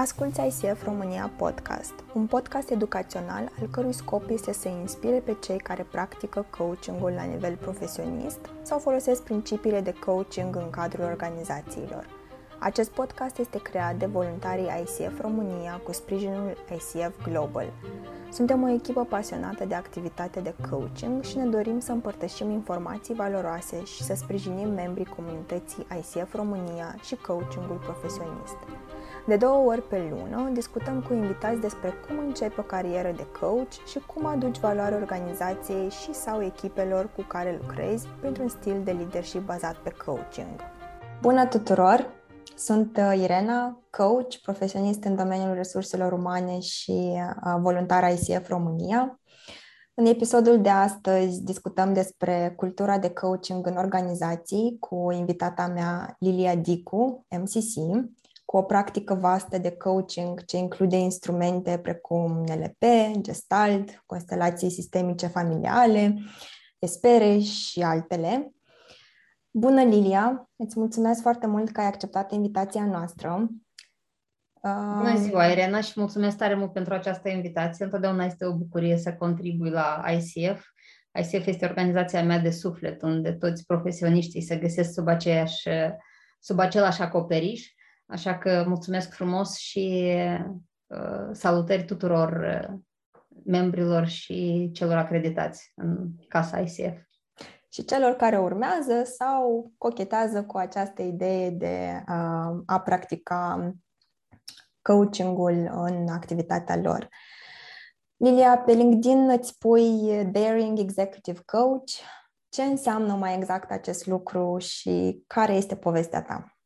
Asculți ICF România Podcast, un podcast educațional al cărui scop este să inspire pe cei care practică coachingul la nivel profesionist sau folosesc principiile de coaching în cadrul organizațiilor. Acest podcast este creat de voluntarii ICF România cu sprijinul ICF Global. Suntem o echipă pasionată de activitate de coaching și ne dorim să împărtășim informații valoroase și să sprijinim membrii comunității ICF România și coachingul profesionist. De două ori pe lună discutăm cu invitați despre cum începi o carieră de coach și cum aduci valoare organizației și sau echipelor cu care lucrezi printr-un stil de leadership bazat pe coaching. Bună tuturor! Sunt uh, Irena, coach, profesionist în domeniul resurselor umane și uh, voluntar ICF România. În episodul de astăzi discutăm despre cultura de coaching în organizații cu invitata mea Lilia Dicu, MCC, cu o practică vastă de coaching ce include instrumente precum NLP, Gestalt, constelații sistemice familiale, espere și altele. Bună, Lilia! Îți mulțumesc foarte mult că ai acceptat invitația noastră. Bună ziua, Irena, și mulțumesc tare mult pentru această invitație. Întotdeauna este o bucurie să contribui la ICF. ICF este organizația mea de suflet, unde toți profesioniștii se găsesc sub, aceeași, sub același acoperiș. Așa că mulțumesc frumos și uh, salutări tuturor uh, membrilor și celor acreditați în casa ICF. Și celor care urmează sau cochetează cu această idee de uh, a practica coachingul în activitatea lor. Lilia, pe LinkedIn îți pui Daring Executive Coach. Ce înseamnă mai exact acest lucru și care este povestea ta?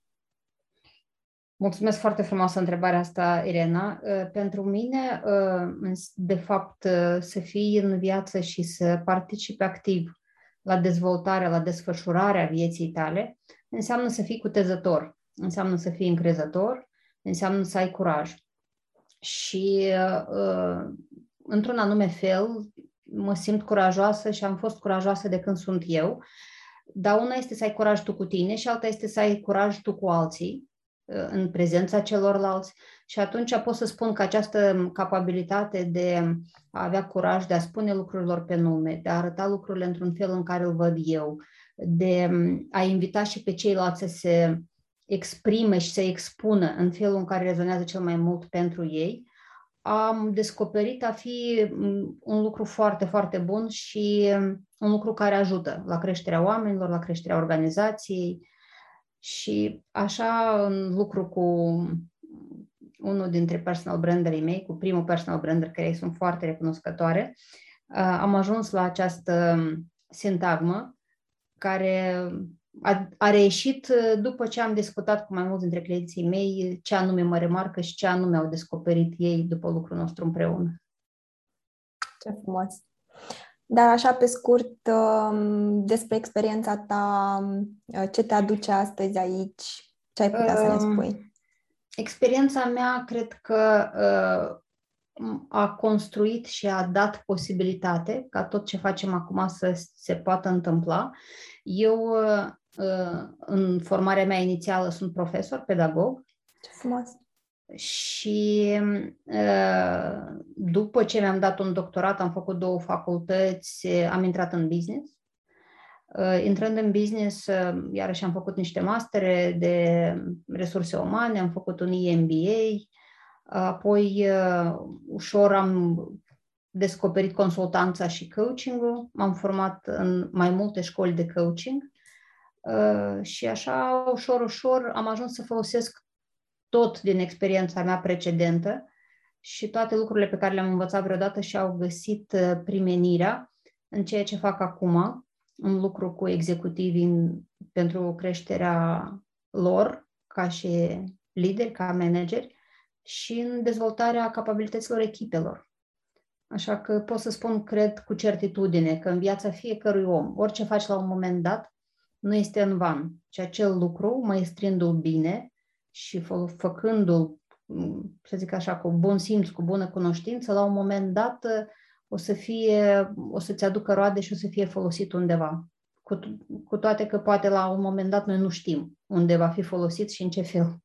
Mulțumesc foarte frumoasă întrebarea asta, Irena. Uh, pentru mine, uh, de fapt, uh, să fii în viață și să participi activ la dezvoltarea, la desfășurarea vieții tale, înseamnă să fii cutezător, înseamnă să fii încrezător, înseamnă să ai curaj. Și într-un anume fel mă simt curajoasă și am fost curajoasă de când sunt eu, dar una este să ai curaj tu cu tine și alta este să ai curaj tu cu alții în prezența celorlalți. Și atunci pot să spun că această capabilitate de a avea curaj de a spune lucrurilor pe nume, de a arăta lucrurile într-un fel în care îl văd eu, de a invita și pe ceilalți să se exprime și să expună în felul în care rezonează cel mai mult pentru ei, am descoperit a fi un lucru foarte, foarte bun și un lucru care ajută la creșterea oamenilor, la creșterea organizației, și așa, în lucru cu unul dintre personal branderii mei, cu primul personal brander care îi sunt foarte recunoscătoare, am ajuns la această sintagmă care a, a reieșit după ce am discutat cu mai mulți dintre clienții mei ce anume mă remarcă și ce anume au descoperit ei după lucrul nostru împreună. Ce frumos! Dar așa pe scurt, um, despre experiența ta, uh, ce te aduce astăzi aici, ce ai putea să ne um, spui? Experiența mea cred că uh, a construit și a dat posibilitate ca tot ce facem acum să se poată întâmpla. Eu, uh, în formarea mea inițială, sunt profesor, pedagog. Ce frumos! Și uh, după ce mi-am dat un doctorat, am făcut două facultăți, am intrat în business. Uh, intrând în business, uh, iarăși am făcut niște mastere de resurse umane, am făcut un EMBA, apoi ușor am descoperit consultanța și coaching-ul, m-am format în mai multe școli de coaching și așa, ușor, ușor, am ajuns să folosesc tot din experiența mea precedentă și toate lucrurile pe care le-am învățat vreodată și-au găsit uh, primenirea în ceea ce fac acum, un lucru cu executivii pentru creșterea lor ca și lideri, ca manageri și în dezvoltarea capabilităților echipelor. Așa că pot să spun, cred, cu certitudine că în viața fiecărui om, orice faci la un moment dat, nu este în van, ci acel lucru, măestrindu-l bine, și făcându-l, mm, să zic așa, cu bun simț, cu bună cunoștință, la un moment dat o să fie, o să-ți aducă roade și o să fie folosit undeva. Cu, cu toate că poate la un moment dat noi nu știm unde va fi folosit și în ce fel.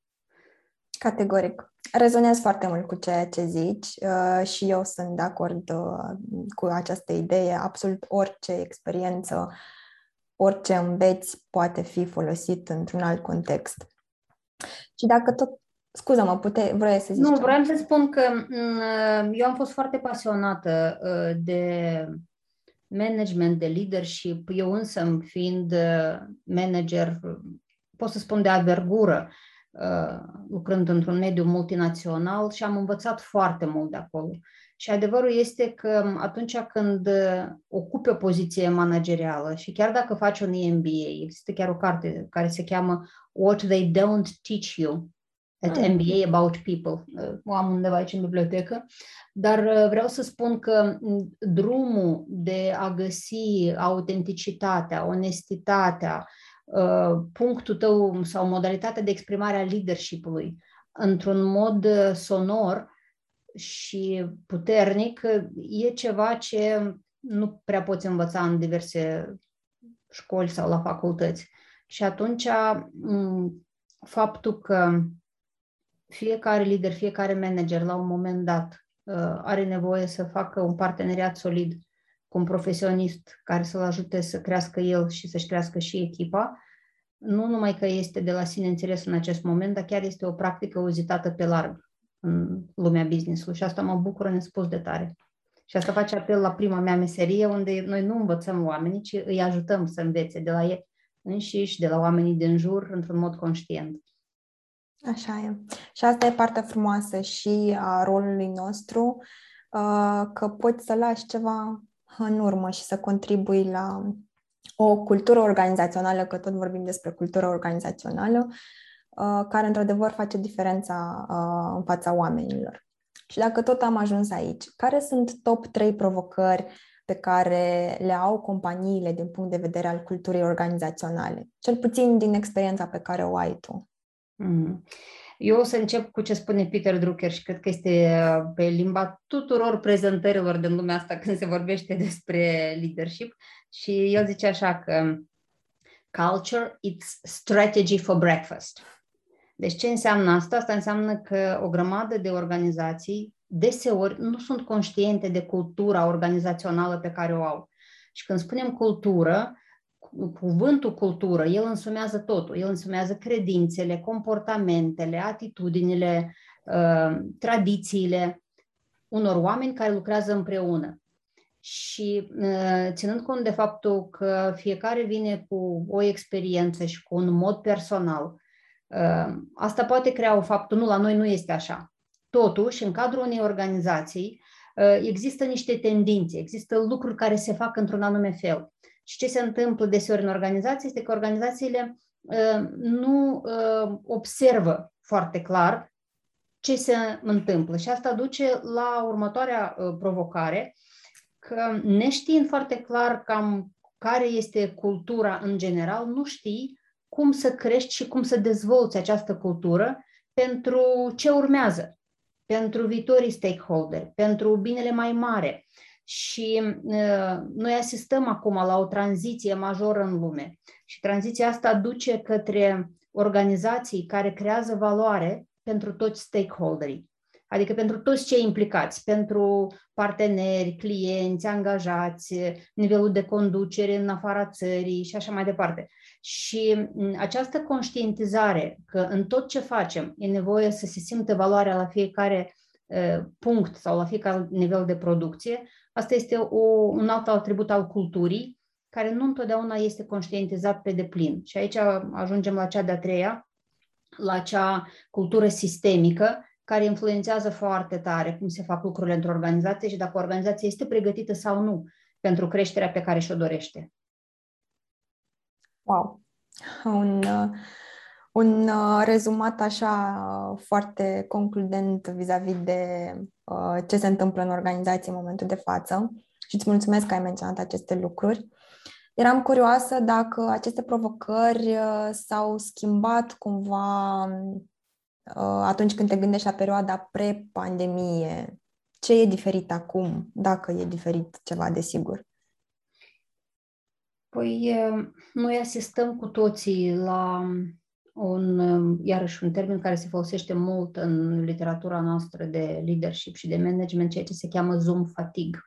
Categoric. Rezonez foarte mult cu ceea ce zici uh, și eu sunt de acord uh, cu această idee. Absolut orice experiență, orice înveți poate fi folosit într-un alt context. Și dacă tot Scuză-mă, pute, vrei să zici Nu, vreau să spun că mm, eu am fost foarte pasionată uh, de management, de leadership. Eu însă, fiind uh, manager, pot să spun de avergură, uh, lucrând într-un mediu multinațional și am învățat foarte mult de acolo. Și adevărul este că atunci când ocupi o poziție managerială și chiar dacă faci un MBA, există chiar o carte care se cheamă What They Don't Teach You, at mm. MBA About People. O am undeva aici în bibliotecă. Dar uh, vreau să spun că mm, drumul de a găsi autenticitatea, onestitatea, uh, punctul tău sau modalitatea de exprimare a leadership-ului într-un mod uh, sonor și puternic e ceva ce nu prea poți învăța în diverse școli sau la facultăți. Și atunci mm, faptul că fiecare lider, fiecare manager la un moment dat uh, are nevoie să facă un parteneriat solid cu un profesionist care să-l ajute să crească el și să-și crească și echipa, nu numai că este de la sine înțeles în acest moment, dar chiar este o practică uzitată pe larg în lumea business-ului și asta mă bucură nespus de tare. Și asta face apel la prima mea meserie, unde noi nu învățăm oamenii, ci îi ajutăm să învețe de la ei înșiși, de la oamenii din jur, într-un mod conștient. Așa e. Și asta e partea frumoasă și a rolului nostru, uh, că poți să lași ceva în urmă și să contribui la o cultură organizațională, că tot vorbim despre cultură organizațională, uh, care într-adevăr face diferența uh, în fața oamenilor. Și dacă tot am ajuns aici, care sunt top 3 provocări pe care le au companiile din punct de vedere al culturii organizaționale? Cel puțin din experiența pe care o ai tu. Mm. Eu o să încep cu ce spune Peter Drucker și cred că este uh, pe limba tuturor prezentărilor din lumea asta când se vorbește despre leadership și el zice așa că culture, it's strategy for breakfast. Deci ce înseamnă asta? Asta înseamnă că o grămadă de organizații deseori nu sunt conștiente de cultura organizațională pe care o au. Și când spunem cultură, cuvântul cultură, el însumează totul. El însumează credințele, comportamentele, atitudinile, uh, tradițiile unor oameni care lucrează împreună. Și uh, ținând cont de faptul că fiecare vine cu o experiență și cu un mod personal, uh, asta poate crea o faptul, nu, la noi nu este așa. Totuși, în cadrul unei organizații, există niște tendințe, există lucruri care se fac într-un anume fel. Și ce se întâmplă deseori în organizații este că organizațiile uh, nu uh, observă foarte clar ce se întâmplă. Și asta duce la următoarea uh, provocare, că neștiind foarte clar cam care este cultura în general, nu știi cum să crești și cum să dezvolți această cultură pentru ce urmează, pentru viitorii stakeholder, pentru binele mai mare, și uh, noi asistăm acum la o tranziție majoră în lume. Și tranziția asta duce către organizații care creează valoare pentru toți stakeholderii, adică pentru toți cei implicați, pentru parteneri, clienți, angajați, nivelul de conducere în afara țării și așa mai departe. Și această conștientizare că în tot ce facem e nevoie să se simtă valoarea la fiecare punct sau la fiecare nivel de producție, asta este o, un alt atribut al culturii, care nu întotdeauna este conștientizat pe deplin. Și aici ajungem la cea de-a treia, la cea cultură sistemică, care influențează foarte tare cum se fac lucrurile într-o organizație și dacă o organizație este pregătită sau nu pentru creșterea pe care și-o dorește. Wow! Un, uh un uh, rezumat așa uh, foarte concludent vis-a-vis de uh, ce se întâmplă în organizație în momentul de față și îți mulțumesc că ai menționat aceste lucruri. Eram curioasă dacă aceste provocări s-au schimbat cumva atunci când te gândești la perioada pre-pandemie. Ce e diferit acum, dacă e diferit ceva, desigur? Păi, noi asistăm cu toții la un, um, iarăși un termen care se folosește mult în literatura noastră de leadership și de management, ceea ce se cheamă Zoom fatigue.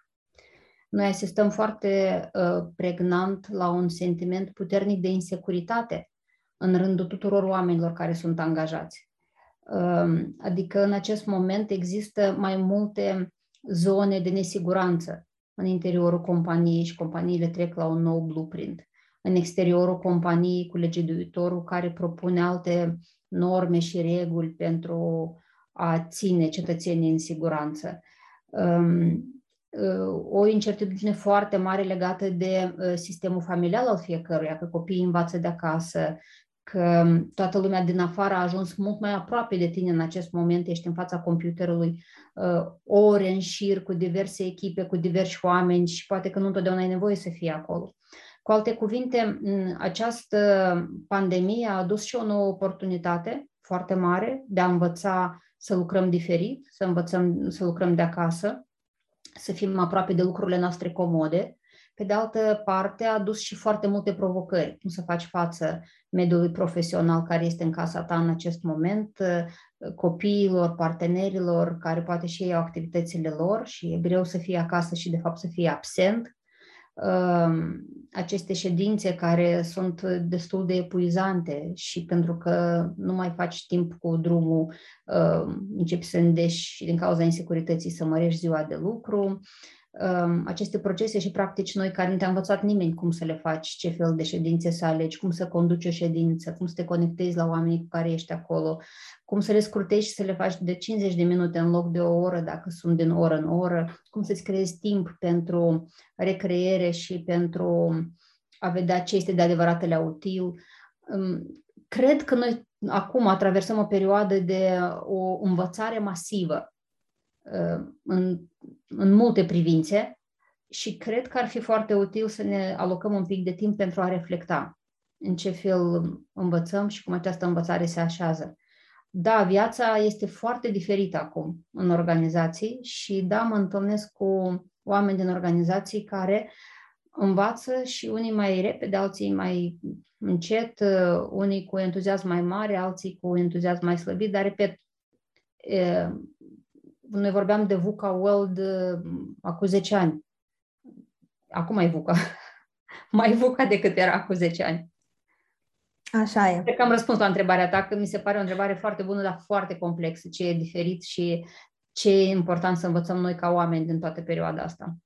Noi asistăm foarte uh, pregnant la un sentiment puternic de insecuritate în rândul tuturor oamenilor care sunt angajați. Uh, adică în acest moment există mai multe zone de nesiguranță în interiorul companiei și companiile trec la un nou blueprint în exteriorul companiei cu legiuitorul care propune alte norme și reguli pentru a ține cetățenii în siguranță. Um, uh, o incertitudine foarte mare legată de uh, sistemul familial al fiecăruia, că copiii învață de acasă, că toată lumea din afară a ajuns mult mai aproape de tine în acest moment, ești în fața computerului uh, ore în șir cu diverse echipe, cu diversi oameni și poate că nu întotdeauna ai nevoie să fie acolo. Cu alte cuvinte, această pandemie a adus și o nouă oportunitate foarte mare de a învăța să lucrăm diferit, să învățăm să lucrăm de acasă, să fim aproape de lucrurile noastre comode. Pe de altă parte, a adus și foarte multe provocări. Cum să faci față mediului profesional care este în casa ta în acest moment, copiilor, partenerilor, care poate și ei au activitățile lor și e greu să fie acasă și de fapt să fie absent aceste ședințe care sunt destul de epuizante și pentru că nu mai faci timp cu drumul, începi să îndeși și din cauza insecurității să mărești ziua de lucru, Um, aceste procese și practici noi care nu te-a învățat nimeni cum să le faci, ce fel de ședințe să alegi, cum să conduci o ședință, cum să te conectezi la oamenii cu care ești acolo, cum să le scurtezi și să le faci de 50 de minute în loc de o oră dacă sunt din oră în oră, cum să-ți creezi timp pentru recreere și pentru a vedea ce este de adevăratele util. Um, cred că noi acum traversăm o perioadă de o învățare masivă uh, în în multe privințe și cred că ar fi foarte util să ne alocăm un pic de timp pentru a reflecta în ce fel învățăm și cum această învățare se așează. Da, viața este foarte diferită acum în organizații și da, mă întâlnesc cu oameni din organizații care învață și unii mai repede, alții mai încet, unii cu entuziasm mai mare, alții cu entuziasm mai slăbit, dar, repet, noi vorbeam de VUCA World uh, acum 10 ani. Acum mai VUCA. mai VUCA decât era acum 10 ani. Așa e. Cred că am răspuns la întrebarea ta, că mi se pare o întrebare foarte bună, dar foarte complexă, ce e diferit și ce e important să învățăm noi ca oameni din toată perioada asta.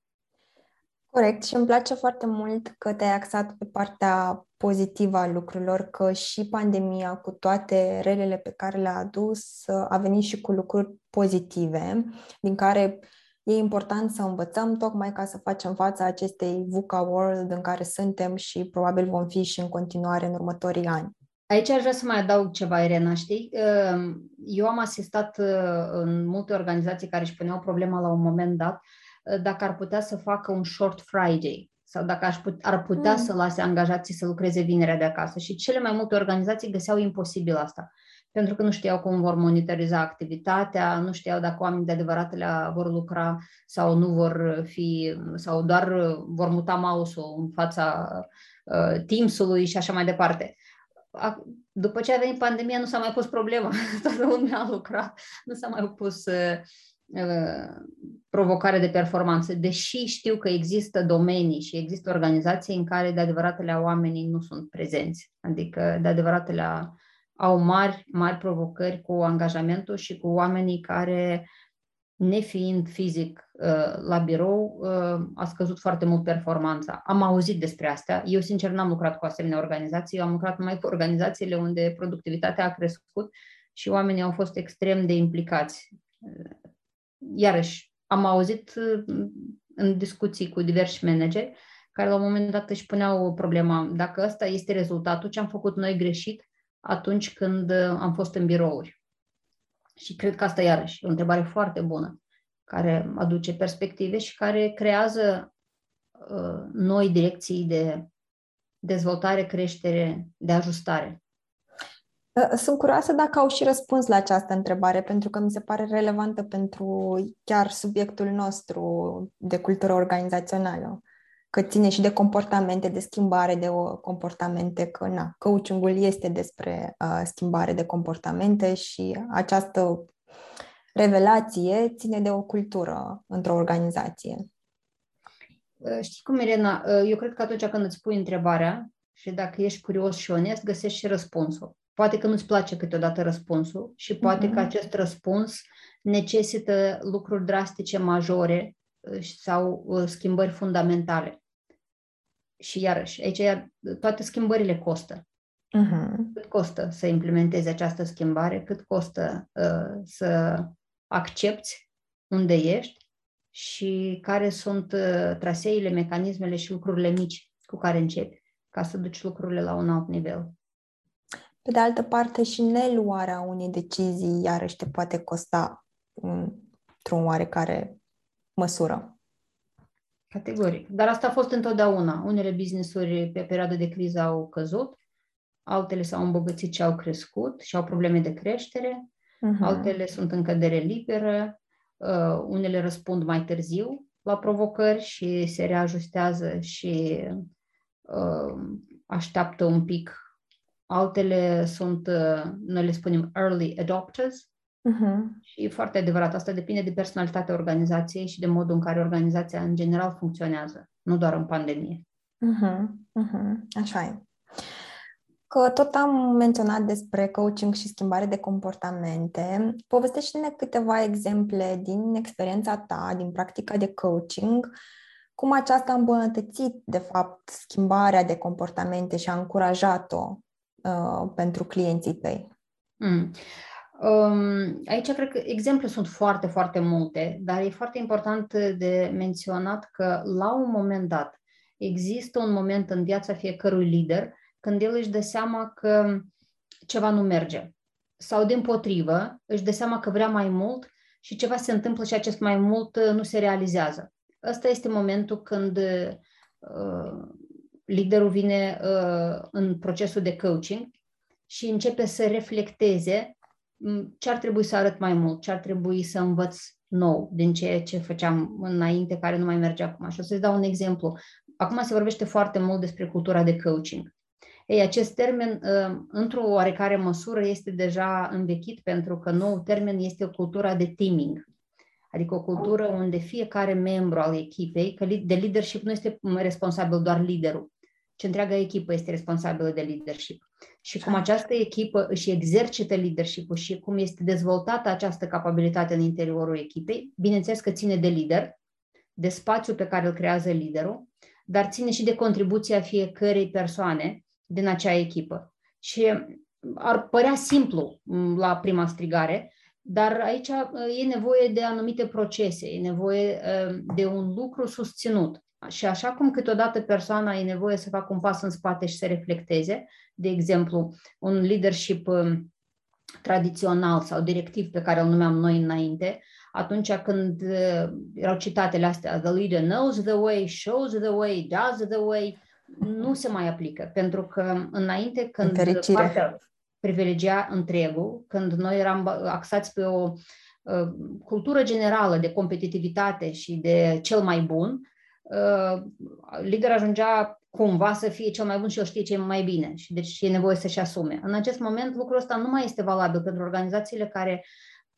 Corect și îmi place foarte mult că te-ai axat pe partea pozitivă a lucrurilor, că și pandemia, cu toate relele pe care le-a adus, a venit și cu lucruri pozitive, din care e important să învățăm tocmai ca să facem fața acestei VUCA World în care suntem și probabil vom fi și în continuare în următorii ani. Aici aș vrea să mai adaug ceva, Irena, știi? Eu am asistat uh, în multe organizații care își puneau problema la un moment dat uh, dacă ar putea să facă un short Friday sau dacă aș put, ar putea mm. să lase angajații să lucreze vinerea de acasă. Și cele mai multe organizații găseau imposibil asta, pentru că nu știau cum vor monitoriza activitatea, nu știau dacă oamenii de adevăratele vor lucra sau nu vor fi, sau doar vor muta mouse-ul în fața uh, Teams-ului și așa mai departe. După ce a venit pandemia, nu s-a mai pus problema. Toată lumea a lucrat, nu s-a mai pus uh, Uh, provocare de performanță, deși știu că există domenii și există organizații în care de adevăratele oamenii nu sunt prezenți, adică de adevăratele au mari, mari provocări cu angajamentul și cu oamenii care, nefiind fizic uh, la birou, uh, a scăzut foarte mult performanța. Am auzit despre asta. Eu, sincer, n-am lucrat cu asemenea organizații. Eu am lucrat numai cu organizațiile unde productivitatea a crescut și oamenii au fost extrem de implicați iarăși, am auzit uh, în discuții cu diversi manageri care la un moment dat își puneau problema dacă ăsta este rezultatul, ce am făcut noi greșit atunci când uh, am fost în birouri. Și cred că asta iarăși e o întrebare foarte bună, care aduce perspective și care creează uh, noi direcții de dezvoltare, creștere, de ajustare. Ă, sunt curioasă dacă au și răspuns la această întrebare, pentru că mi se pare relevantă pentru chiar subiectul nostru de cultură organizațională. că ține și de comportamente, de schimbare de comportamente, că na, coachingul este despre uh, schimbare de comportamente și această revelație ține de o cultură într-o organizație. Uh, știi cum, Irena? Uh, eu cred că atunci când îți pui întrebarea și dacă ești curios și onest, găsești și răspunsul. Poate că nu-ți place câteodată răspunsul și poate mm-hmm. că acest răspuns necesită lucruri drastice, majore uh, sau schimbări fundamentale. Și iarăși, aici iar, toate schimbările costă. Uh-huh. Cât costă să implementezi această schimbare, cât costă uh, să accepti unde ești și care sunt uh, traseile, mecanismele și lucrurile mici cu care începi ca să duci lucrurile la un alt nivel. Pe de altă parte, și neluarea unei decizii iarăși te poate costa într-un oarecare măsură. Categoric. Dar asta a fost întotdeauna. Unele business-uri pe perioada de criză au căzut, altele s-au îmbogățit și au crescut și au probleme de creștere, uh-huh. altele sunt în cădere liberă, uh, unele răspund mai târziu la provocări și se reajustează și uh, așteaptă un pic. Altele sunt, uh, noi le spunem early adopters, Uh-huh. Și e foarte adevărat, asta depinde de personalitatea organizației și de modul în care organizația în general funcționează, nu doar în pandemie. Uh-huh. Uh-huh. Așa e. Că tot am menționat despre coaching și schimbare de comportamente. Povestește-ne câteva exemple din experiența ta, din practica de coaching, cum aceasta a îmbunătățit, de fapt, schimbarea de comportamente și a încurajat-o uh, pentru clienții tăi. Mm. Um, aici cred că exemple sunt foarte, foarte multe, dar e foarte important de menționat că la un moment dat există un moment în viața fiecărui lider când el își dă seama că ceva nu merge. Sau din potrivă, își dă seama că vrea mai mult și ceva se întâmplă și acest mai mult nu se realizează. Ăsta este momentul când uh, liderul vine uh, în procesul de coaching și începe să reflecteze ce ar trebui să arăt mai mult, ce ar trebui să învăț nou din ceea ce făceam înainte, care nu mai merge acum. Și o să-ți dau un exemplu. Acum se vorbește foarte mult despre cultura de coaching. Ei, acest termen, ă, într-o oarecare măsură, este deja învechit pentru că nou termen este o cultură de teaming. Adică o cultură unde fiecare membru al echipei, că de leadership nu este responsabil doar liderul, ci întreaga echipă este responsabilă de leadership. Și cum această echipă își exercită leadership și cum este dezvoltată această capabilitate în interiorul echipei, bineînțeles că ține de lider, de spațiu pe care îl creează liderul, dar ține și de contribuția fiecărei persoane din acea echipă. Și ar părea simplu la prima strigare, dar aici e nevoie de anumite procese, e nevoie de un lucru susținut. Și așa cum câteodată persoana e nevoie să facă un pas în spate și să reflecteze, de exemplu, un leadership um, tradițional sau directiv pe care îl numeam noi înainte, atunci când uh, erau citatele astea, the leader knows the way, shows the way, does the way, nu se mai aplică, pentru că înainte când partea privilegia întregul, când noi eram axați pe o uh, cultură generală de competitivitate și de cel mai bun, uh, liderul ajungea cumva să fie cel mai bun și el știe ce e mai bine și deci e nevoie să-și asume. În acest moment lucrul ăsta nu mai este valabil pentru organizațiile care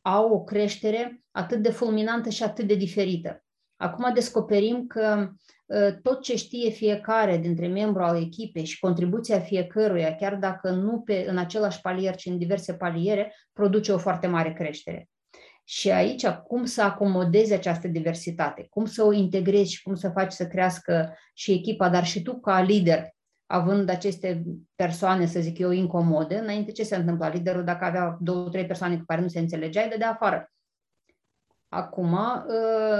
au o creștere atât de fulminantă și atât de diferită. Acum descoperim că ă, tot ce știe fiecare dintre membru al echipei și contribuția fiecăruia, chiar dacă nu pe, în același palier, ci în diverse paliere, produce o foarte mare creștere. Și aici, cum să acomodezi această diversitate, cum să o integrezi și cum să faci să crească și echipa, dar și tu ca lider, având aceste persoane, să zic eu, incomode, înainte ce se întâmpla? Liderul, dacă avea două, trei persoane cu care nu se înțelegea, îi dădea afară. Acum, ă,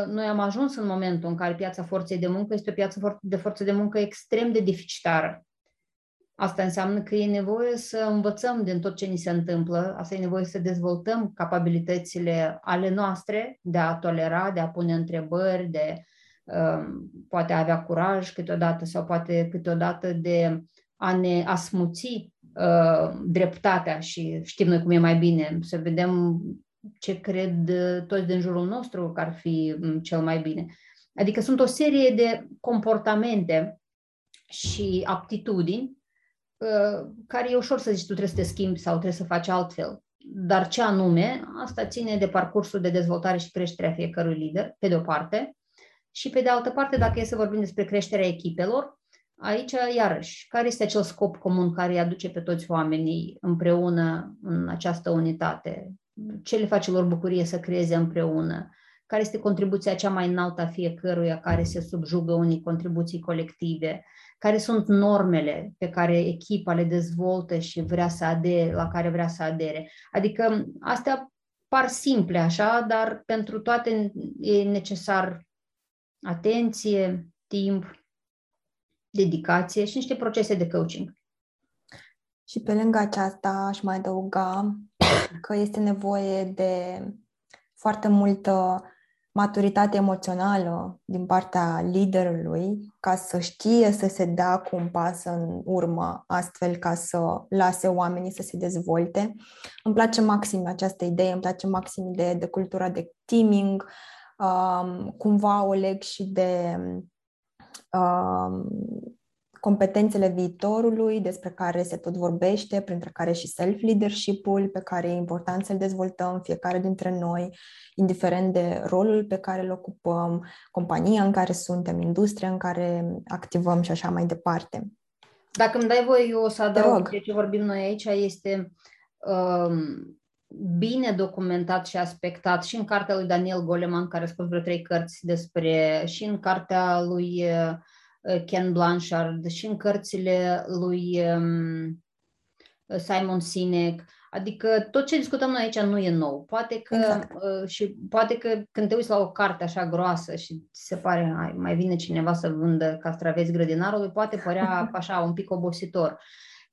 noi am ajuns în momentul în care piața forței de muncă este o piață de forță de muncă extrem de deficitară. Asta înseamnă că e nevoie să învățăm din tot ce ni se întâmplă, asta e nevoie să dezvoltăm capabilitățile ale noastre de a tolera, de a pune întrebări, de um, poate a avea curaj câteodată sau poate câteodată de a ne asmuți uh, dreptatea și știm noi cum e mai bine, să vedem ce cred toți din jurul nostru că ar fi um, cel mai bine. Adică sunt o serie de comportamente și aptitudini uh, care e ușor să zici tu trebuie să te schimbi sau trebuie să faci altfel. Dar ce anume, asta ține de parcursul de dezvoltare și creștere a fiecărui lider, pe de o parte, și pe de altă parte, dacă e să vorbim despre creșterea echipelor, aici, iarăși, care este acel scop comun care îi aduce pe toți oamenii împreună în această unitate? Ce le face lor bucurie să creeze împreună? Care este contribuția cea mai înaltă a fiecăruia care se subjugă unii contribuții colective? Care sunt normele pe care echipa le dezvoltă și vrea să adere, la care vrea să adere? Adică astea par simple așa, dar pentru toate e necesar atenție, timp, dedicație și niște procese de coaching. Și pe lângă aceasta aș mai adăuga că este nevoie de foarte multă maturitate emoțională din partea liderului ca să știe să se dea cu un pas în urmă, astfel ca să lase oamenii să se dezvolte. Îmi place maxim această idee, îmi place maxim ideea de cultura de teaming, um, cumva o leg și de um, competențele viitorului despre care se tot vorbește, printre care și self-leadership-ul pe care e important să-l dezvoltăm fiecare dintre noi, indiferent de rolul pe care îl ocupăm, compania în care suntem, industria în care activăm și așa mai departe. Dacă îmi dai voie, eu o să adaug ce vorbim noi aici, este um, bine documentat și aspectat și în cartea lui Daniel Goleman, care a scos vreo trei cărți despre, și în cartea lui uh, Ken Blanchard, și în cărțile lui um, Simon Sinek. Adică tot ce discutăm noi aici nu e nou. Poate că, exact. uh, și poate că când te uiți la o carte așa groasă și ți se pare, hai, mai vine cineva să vândă castraveți grădinarului, poate părea așa un pic obositor.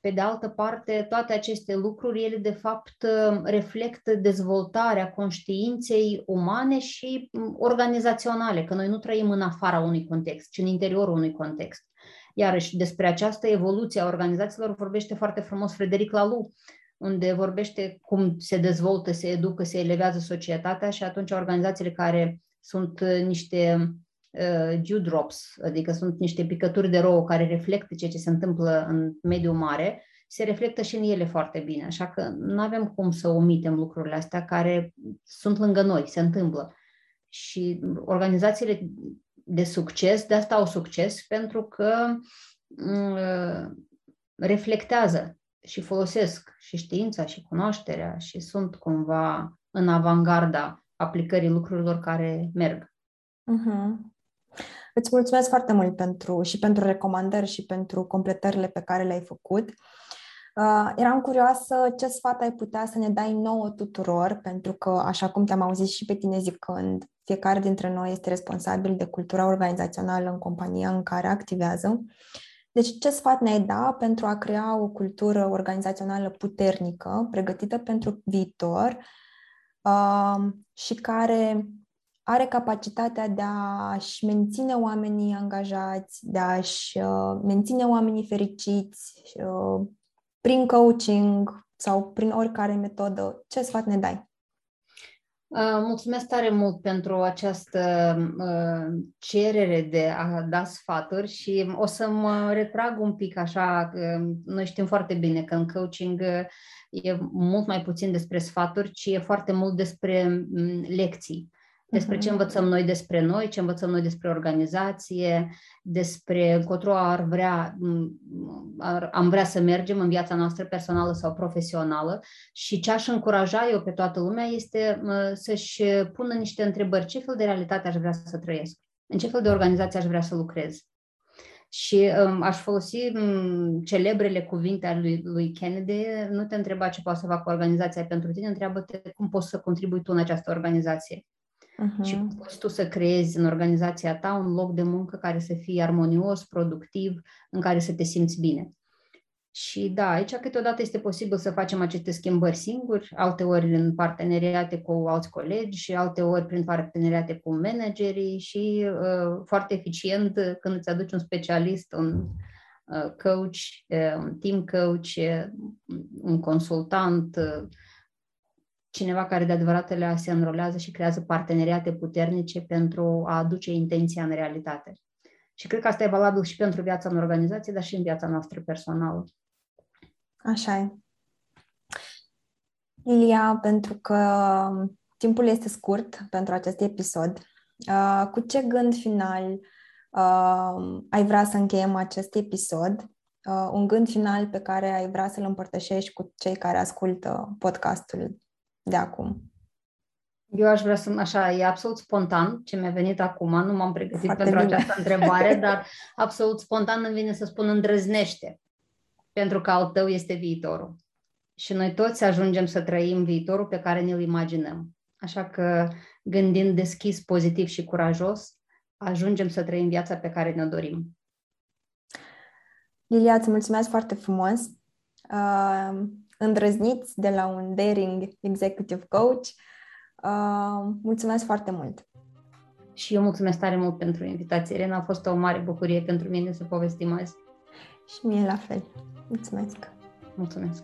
Pe de altă parte, toate aceste lucruri, ele de fapt reflectă dezvoltarea conștiinței umane și organizaționale, că noi nu trăim în afara unui context, ci în interiorul unui context. Iarăși, despre această evoluție a organizațiilor vorbește foarte frumos Frederic Laloux, unde vorbește cum se dezvoltă, se educă, se elevează societatea și atunci organizațiile care sunt niște uh, dewdrops, adică sunt niște picături de rouă care reflectă ceea ce se întâmplă în mediul mare, se reflectă și în ele foarte bine. Așa că nu avem cum să omitem lucrurile astea care sunt lângă noi, se întâmplă. Și organizațiile de succes, de asta au succes, pentru că uh, reflectează și folosesc și știința și cunoașterea și sunt cumva în avangarda aplicării lucrurilor care merg. Uh-huh. Îți mulțumesc foarte mult pentru, și pentru recomandări și pentru completările pe care le-ai făcut. Uh, eram curioasă ce sfat ai putea să ne dai nouă tuturor, pentru că, așa cum te-am auzit și pe tine zicând, fiecare dintre noi este responsabil de cultura organizațională în compania în care activează. Deci, ce sfat ne-ai da pentru a crea o cultură organizațională puternică, pregătită pentru viitor uh, și care are capacitatea de a-și menține oamenii angajați, de a-și uh, menține oamenii fericiți uh, prin coaching sau prin oricare metodă. Ce sfat ne dai? Uh, mulțumesc tare mult pentru această uh, cerere de a da sfaturi și o să mă retrag un pic așa. Noi știm foarte bine că în coaching e mult mai puțin despre sfaturi, ci e foarte mult despre mm, lecții despre ce mhm. învățăm noi despre noi, ce învățăm noi despre organizație, despre încotro ar vrea, ar, am vrea să mergem în viața noastră personală sau profesională și ce aș încuraja eu pe toată lumea este să-și pună niște întrebări. Ce fel de realitate aș vrea să trăiesc? În ce fel de organizație aș vrea să lucrez? Și um, aș folosi um, celebrele cuvinte ale lui, lui Kennedy, nu te întreba ce poate să facă organizația pentru tine, întreabă-te cum poți să contribui tu în această organizație. Uh-huh. Și poți tu să creezi în organizația ta un loc de muncă care să fie armonios, productiv, în care să te simți bine. Și da, aici câteodată este posibil să facem aceste schimbări singuri, alte ori în parteneriate cu alți colegi și alte ori prin parteneriate cu managerii și uh, foarte eficient când îți aduci un specialist, un uh, coach, uh, un team coach, uh, un consultant, uh, cineva care de adevăratele se înrolează și creează parteneriate puternice pentru a aduce intenția în realitate. Și cred că asta e valabil și pentru viața în organizație, dar și în viața noastră personală. Așa e. Ilia, pentru că timpul este scurt pentru acest episod, uh, cu ce gând final uh, ai vrea să încheiem acest episod? Uh, un gând final pe care ai vrea să-l împărtășești cu cei care ascultă podcastul de acum? Eu aș vrea să, așa, e absolut spontan ce mi-a venit acum, nu m-am pregătit Foarte pentru bine. această întrebare, dar absolut spontan îmi vine să spun îndrăznește, pentru că al tău este viitorul. Și noi toți ajungem să trăim viitorul pe care ne-l imaginăm. Așa că, gândind deschis, pozitiv și curajos, ajungem să trăim viața pe care ne-o dorim. Lilia, îți mulțumesc foarte frumos. Uh, îndrăzniți de la un daring executive coach. Uh, mulțumesc foarte mult! Și eu mulțumesc tare mult pentru invitație, Elena. A fost o mare bucurie pentru mine să povestim azi. Și mie la fel. Mulțumesc! Mulțumesc!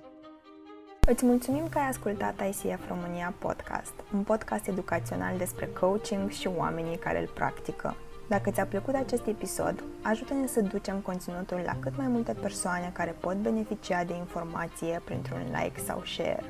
Îți mulțumim că ai ascultat ICF România Podcast, un podcast educațional despre coaching și oamenii care îl practică. Dacă ți-a plăcut acest episod, ajută-ne să ducem conținutul la cât mai multe persoane care pot beneficia de informație printr-un like sau share.